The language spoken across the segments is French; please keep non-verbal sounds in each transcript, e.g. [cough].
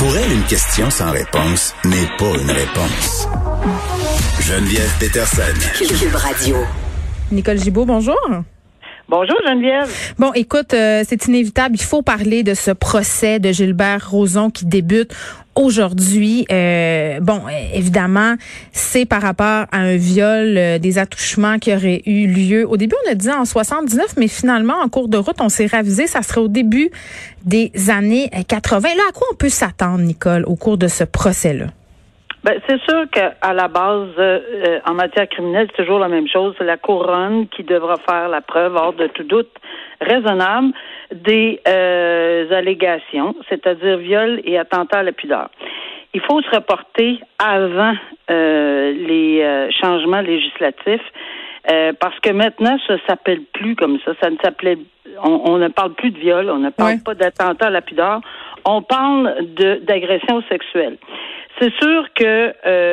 Pour elle, une question sans réponse n'est pas une réponse. Geneviève Peterson. Cube Radio. Nicole Gibault, bonjour. Bonjour Geneviève. Bon, écoute, euh, c'est inévitable. Il faut parler de ce procès de Gilbert Rozon qui débute aujourd'hui. Euh, bon, évidemment, c'est par rapport à un viol, euh, des attouchements qui auraient eu lieu. Au début, on a dit en 79, mais finalement, en cours de route, on s'est ravisé. Ça serait au début des années 80. Là, à quoi on peut s'attendre, Nicole, au cours de ce procès-là? Ben, c'est sûr qu'à la base, euh, en matière criminelle, c'est toujours la même chose. C'est la couronne qui devra faire la preuve, hors de tout doute raisonnable, des euh, allégations, c'est-à-dire viol et attentat à la pudeur. Il faut se reporter avant euh, les changements législatifs. parce que maintenant, ça s'appelle plus comme ça. Ça ne s'appelait, on, ne parle plus de viol, on ne parle pas d'attentat à la pudeur. On parle de d'agression sexuelle. C'est sûr que euh,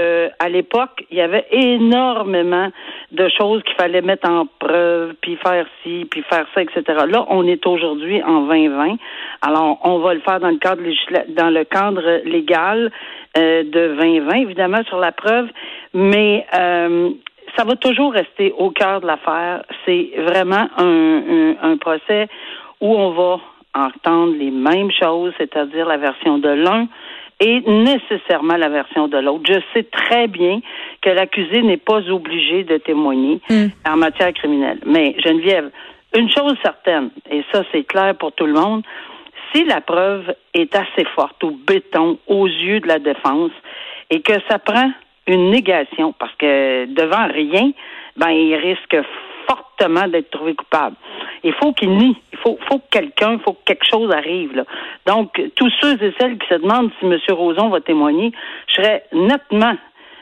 à l'époque, il y avait énormément de choses qu'il fallait mettre en preuve, puis faire ci, puis faire ça, etc. Là, on est aujourd'hui en 2020. Alors, on va le faire dans le cadre dans le cadre légal euh, de 2020, évidemment, sur la preuve, mais euh, ça va toujours rester au cœur de l'affaire. C'est vraiment un, un procès où on va entendre les mêmes choses, c'est-à-dire la version de l'un, et nécessairement la version de l'autre. Je sais très bien que l'accusé n'est pas obligé de témoigner hmm. en matière criminelle. Mais Geneviève, une chose certaine, et ça c'est clair pour tout le monde, si la preuve est assez forte au béton aux yeux de la défense et que ça prend une négation parce que devant rien, ben il risque d'être trouvé coupable. Il faut qu'il nie. Il faut, faut que quelqu'un, il faut que quelque chose arrive. Donc, tous ceux et celles qui se demandent si M. Roson va témoigner, je serais nettement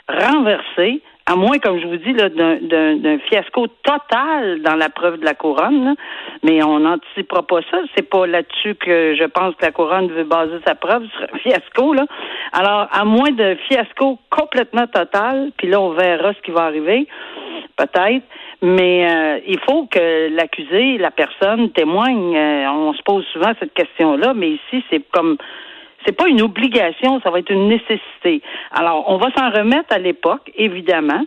renversé, à moins, comme je vous dis, d'un fiasco total dans la preuve de la couronne. Mais on n'anticipera pas ça. C'est pas là-dessus que je pense que la couronne veut baser sa preuve sur un fiasco. Là. Alors, à moins d'un fiasco complètement total, puis là, on verra ce qui va arriver, peut-être. Mais euh, il faut que l'accusé, la personne témoigne. Euh, on se pose souvent cette question-là, mais ici, c'est comme c'est pas une obligation, ça va être une nécessité. Alors, on va s'en remettre à l'époque, évidemment.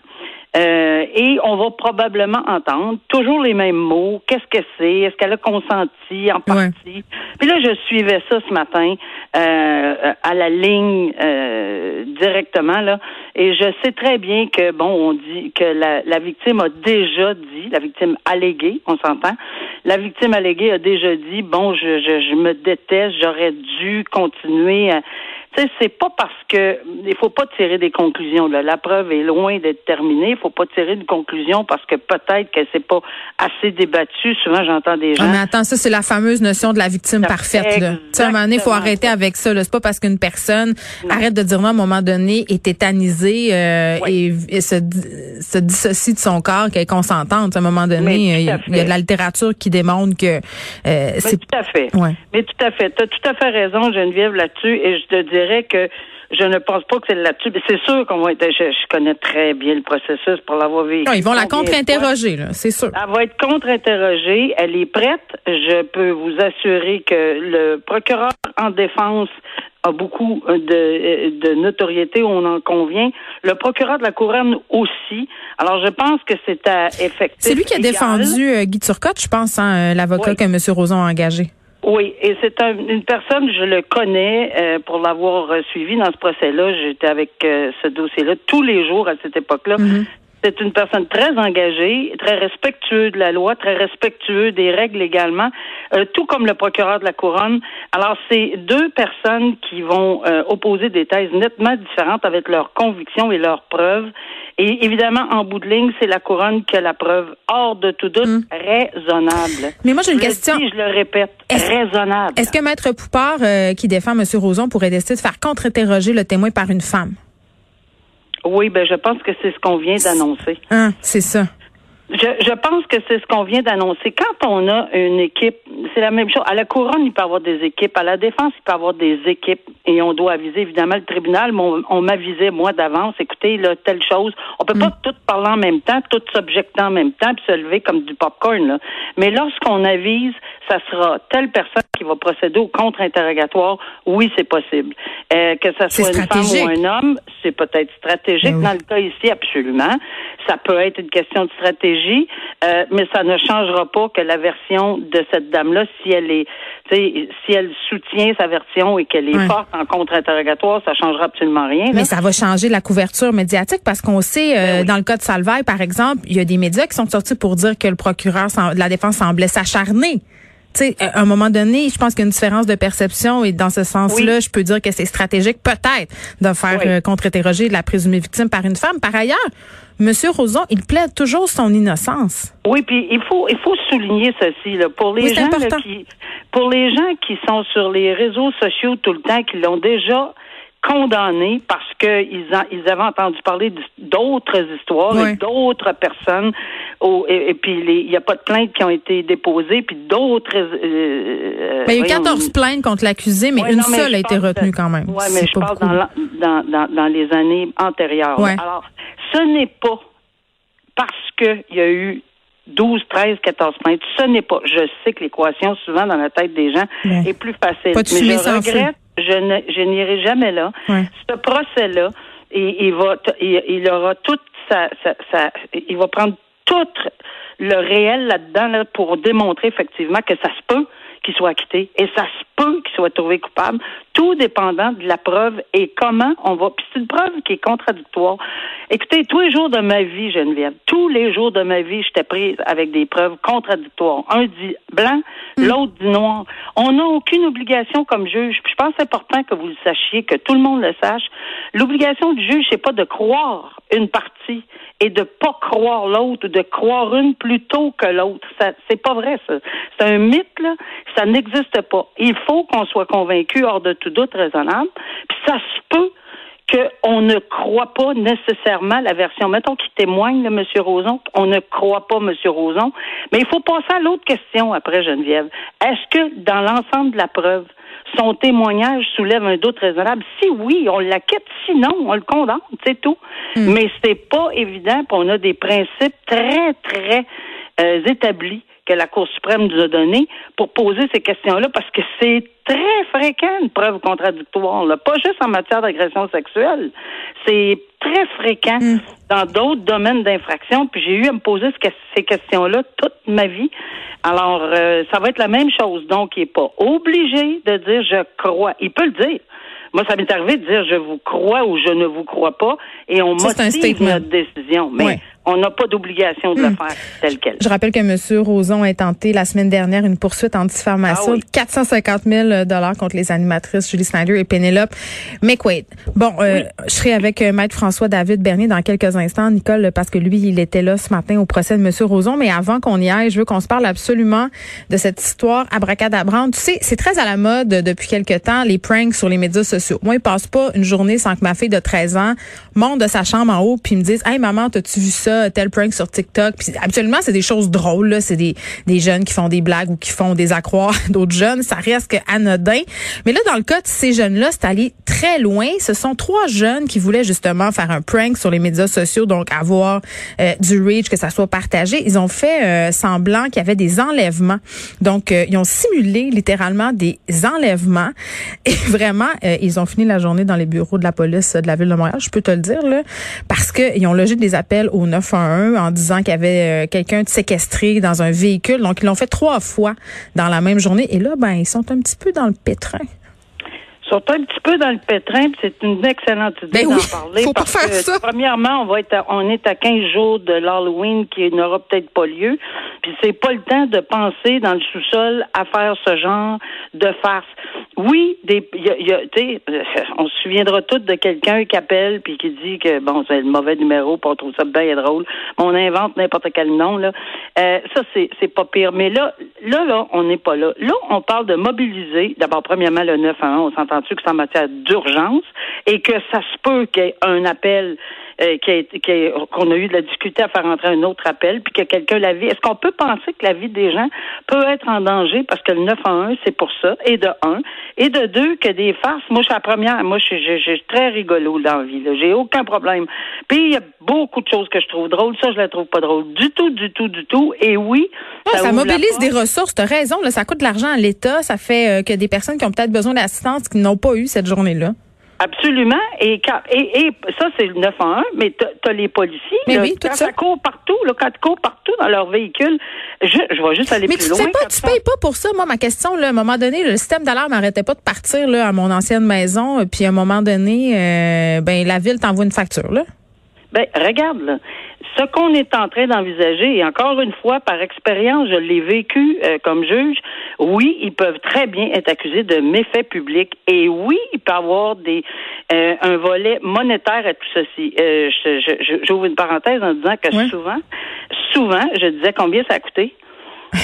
Euh, et on va probablement entendre toujours les mêmes mots. Qu'est-ce que c'est? Est-ce qu'elle a consenti en partie? Puis là, je suivais ça ce matin euh, à la ligne euh, directement là, et je sais très bien que bon, on dit que la, la victime a déjà dit, la victime alléguée, on s'entend. La victime alléguée a déjà dit, bon, je, je, je me déteste, j'aurais dû continuer à c'est pas parce que il faut pas tirer des conclusions. Là. La preuve est loin d'être terminée. Il faut pas tirer de conclusion parce que peut-être qu'elle s'est pas assez débattue. Souvent, j'entends des gens. mais attends, ça c'est la fameuse notion de la victime parfaite. Là. à un moment donné, faut arrêter avec ça. C'est pas parce qu'une personne arrête de dire non à un moment donné est tétanisée euh, et, se, se, dissocie de son corps qu'elle est consentante. À un moment donné, il y, a de la littérature qui démontre que euh, c'est tout à fait. Mais tout à fait. Tu as tout à fait raison, Geneviève, là-dessus. Et je te dis dirais que je ne pense pas que c'est là-dessus. C'est sûr qu'on va être. Je, connais très bien le processus pour l'avoir vécu. ils vont la contre-interroger, là, c'est sûr. Elle va être contre-interrogée. Elle est prête. Je peux vous assurer que le procureur en défense a beaucoup de, de notoriété, on en convient. Le procureur de la couronne aussi. Alors, je pense que c'est à effectif. C'est lui qui a défendu euh, Guy Turcotte, je pense, hein, l'avocat que M. Roson a engagé. Oui, et c'est une personne, je le connais euh, pour l'avoir suivi dans ce procès-là. J'étais avec euh, ce dossier-là tous les jours à cette époque-là. Mhm. C'est une personne très engagée, très respectueux de la loi, très respectueux des règles également, euh, tout comme le procureur de la couronne. Alors, c'est deux personnes qui vont opposer des thèses nettement différentes avec leurs convictions et leurs preuves. Et évidemment, en bout de ligne, c'est la couronne qui a la preuve hors de tout doute hmm. raisonnable. Mais moi, j'ai une question. je le répète, raisonnable. Est-ce que Maître Poupard, euh, qui défend M. Roson, pourrait décider de faire contre-interroger le témoin par une femme? Oui, ben je pense que c'est ce qu'on vient d'annoncer. Ah, c'est ça. Je, je pense que c'est ce qu'on vient d'annoncer. Quand on a une équipe, c'est la même chose. À la couronne, il peut y avoir des équipes. À la défense, il peut y avoir des équipes. Et on doit aviser évidemment le tribunal. Mais on, m'avisait moi d'avance. Écoutez, là, telle chose. On peut pas mm. tout parler en même temps, tout s'objecter en même temps, puis se lever comme du popcorn. Là. Mais lorsqu'on avise, ça sera telle personne qui va procéder au contre-interrogatoire. Oui, c'est possible. Euh, que ça soit une femme ou un homme, c'est peut-être stratégique. Ben Dans le cas ici, absolument. Ça peut être une question de stratégie, euh, mais ça ne changera pas que la version de cette dame-là, si elle est, si elle soutient sa version et qu'elle est forte en contre-interrogatoire, ça changera absolument rien. Mais ça va changer la couverture médiatique parce qu'on sait, euh, ben dans le cas de Salvaille, par exemple, il y a des médias qui sont sortis pour dire que le procureur de la défense semblait s'acharner sais, à un moment donné, je pense qu'il y a une différence de perception et dans ce sens-là, je peux dire que c'est stratégique peut-être de faire euh, contre-interroger la présumée victime par une femme. Par ailleurs, Monsieur Roson, il plaide toujours son innocence. Oui, puis il faut il faut souligner ceci là pour les gens qui pour les gens qui sont sur les réseaux sociaux tout le temps qui l'ont déjà condamnés parce qu'ils ils avaient entendu parler d'autres histoires et d'autres personnes. et, puis, il n'y a pas de plaintes qui ont été déposées, puis d'autres... Euh, euh il y a eu 14 plaintes contre l'accusé, mais une seule a été retenue quand même. Oui, mais je parle dans, dans, dans, les années antérieures. Alors, ce n'est pas parce qu'il y a eu 12, 13, 14 plaintes. Ce n'est pas. Je sais que l'équation, souvent, dans la tête des gens, est plus facile. mais je regrette je n'irai jamais là. Ce procès-là, il, va, il, aura toute sa, il va prendre tout le réel là-dedans pour démontrer effectivement que ça se peut qu'il soit acquitté et ça se peut qu'il soit trouvé coupable, tout dépendant de la preuve et comment on va. Puis c'est une preuve qui est contradictoire. Écoutez, tous les jours de ma vie, Geneviève, tous les jours de ma vie, j'étais prise avec des preuves contradictoires. Un dit blanc, hmm. l'autre dit noir. On n'a aucune obligation comme juge. Puis je pense important que vous le sachiez, que tout le monde le sache. L'obligation du juge, c'est pas de croire une partie et de pas croire l'autre, de croire une plutôt que l'autre. Ça, c'est pas vrai, ça. C'est un mythe, là. Ça n'existe pas. Il faut qu'on soit convaincu hors de tout doute raisonnable. Puis ça se peut qu'on ne croit pas nécessairement la version. Mettons qu'il témoigne, de M. Roson, on ne croit pas M. Roson. Mais il faut passer à l'autre question après, Geneviève. Est-ce que dans l'ensemble de la preuve, son témoignage soulève un doute raisonnable. Si oui, on l'acquitte. Sinon, on le condamne. C'est tout. Hmm. Mais c'est pas évident. on a des principes très, très euh, établis que la Cour suprême nous a donnés pour poser ces questions-là parce que c'est très fréquent une preuve contradictoire, là. pas juste en matière d'agression sexuelle. C'est très fréquent hmm. dans d'autres domaines d'infraction. Puis j'ai eu à me poser ces questions-là toute ma vie. Alors, euh, ça va être la même chose. Donc, il n'est pas obligé de dire je crois. Il peut le dire. Moi, ça m'est arrivé de dire je vous crois ou je ne vous crois pas et on motive notre décision. Mais on n'a pas d'obligation de le hmm. faire tel quel. Je rappelle que M. Roson a tenté la semaine dernière une poursuite en diffamation de 450 000 dollars contre les animatrices Julie Snyder et Penelope McQuaid. Bon, euh, je serai avec euh, Maître François-David Bernier dans quelques instants, Nicole, parce que lui, il était là ce matin au procès de M. Roson. Mais avant qu'on y aille, je veux qu'on se parle absolument de cette histoire abracadabrante. Tu sais, c'est très à la mode depuis quelque temps, les pranks sur les médias sociaux. Moi, il passe pas une journée sans que ma fille de 13 ans monte de sa chambre en haut puis me dise, hey maman, t'as-tu vu ça? Tel prank sur TikTok. Puis absolument, c'est des choses drôles. C'est des, des jeunes qui font des blagues ou qui font des accroires [laughs] d'autres jeunes. Ça reste anodin. Mais là, dans le cas de ces jeunes-là, c'est allé très loin. Ce sont trois jeunes qui voulaient justement faire un prank sur les médias sociaux, donc avoir euh, du reach, que ça soit partagé. Ils ont fait euh, semblant qu'il y avait des enlèvements. Donc, euh, ils ont simulé littéralement des enlèvements. Et [laughs] vraiment, ils ont fini la journée dans les bureaux de la police de la ville de Montréal, je peux te le dire, là, parce qu'ils ont logé des appels au 911 en disant qu'il y avait euh, quelqu'un de séquestré dans un véhicule. Donc, ils l'ont fait trois fois dans la même journée. Et là, ben, ils sont un petit peu dans le pétrin sont un petit peu dans le pétrin, c'est une excellente idée ben d'en parler. Faut parce faire que, ça. premièrement, on va être on est à 15 jours de l'Halloween qui n'aura peut-être pas lieu. Puis c'est pas le temps de penser dans le sous-sol à faire ce genre de farce. Oui, des, y a, y a, [laughs] on se souviendra tous de quelqu'un qui appelle puis qui dit que bon, c'est le mauvais numéro, puis on trouve ça bien drôle. On invente n'importe quel nom là. Euh, ça c'est c'est pas pire. Mais là, là, là, on n'est pas là. Là, on parle de mobiliser. D'abord, premièrement, le 911, on s'entend-tu que c'est en matière d'urgence et que ça se peut qu'il y ait un appel euh, qu'on a, eu de la difficulté à faire entrer un autre appel, puis que quelqu'un la vie. Est-ce qu'on peut penser que la vie des gens peut être en danger parce que le 911, c'est pour ça, et de un, et de deux, que des farces. Moi, je suis la première. Moi, je suis très rigolo dans la vie. J'ai aucun problème. Puis il y a beaucoup de choses que je trouve drôles. Ça, je la trouve pas drôle du tout, du tout, du tout. Et oui, ça, mobilise des ressources. T'as raison. Là, ça coûte de l'argent à l'État. Ça fait euh, que des personnes qui ont peut-être besoin d'assistance qui n'ont pas eu cette journée-là. Absolument. Et, et, et ça, c'est le 911, mais tu as, les policiers. Mais oui, tout quand ça. court partout, là, quand ils courent partout dans leur véhicule, je, je vais juste aller plus loin. Mais tu payes pas pour ça. Moi, ma question, là, à un moment donné, le système d'alarme n'arrêtait pas de partir là, à mon ancienne maison. Puis à un moment donné, euh, ben la ville t'envoie une facture. Là. Ben, regarde, là. Ce qu'on est en train d'envisager, et encore une fois, par expérience, je l'ai vécu euh, comme juge, oui, ils peuvent très bien être accusés de méfaits publics. Et oui, il peut y avoir des euh, un volet monétaire à tout ceci. Euh, J'ouvre une parenthèse en disant que souvent, souvent, je disais combien ça a coûté?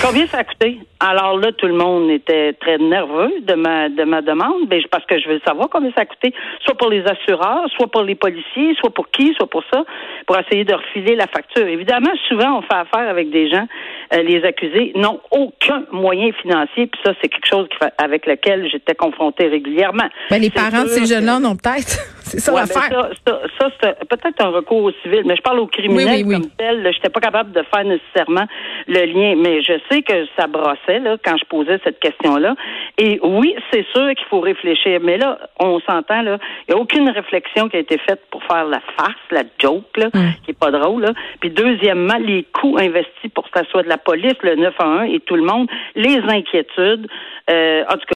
Combien ça a coûté? Alors là, tout le monde était très nerveux de ma de ma demande, ben, parce que je veux savoir combien ça a coûté, soit pour les assureurs, soit pour les policiers, soit pour qui, soit pour ça, pour essayer de refiler la facture. Évidemment, souvent, on fait affaire avec des gens, les accusés n'ont aucun moyen financier, puis ça, c'est quelque chose avec lequel j'étais confrontée régulièrement. Ben, les parents de ces jeunes-là n'ont peut-être. [laughs] c'est ça l'affaire. Ben, ça, ça, c'est peut-être un recours au civil, mais je parle au criminel comme tel. Je n'étais pas capable de faire nécessairement le lien, mais je sais que ça brossait là, quand je posais cette question-là. Et oui, c'est sûr qu'il faut réfléchir, mais là, on s'entend, là, il n'y a aucune réflexion qui a été faite pour faire la farce, la joke, là, mm. qui est pas drôle. Là. Puis deuxièmement, les coûts investis pour que ça soit de la police, le 911 et tout le monde, les inquiétudes. Euh, en tout cas,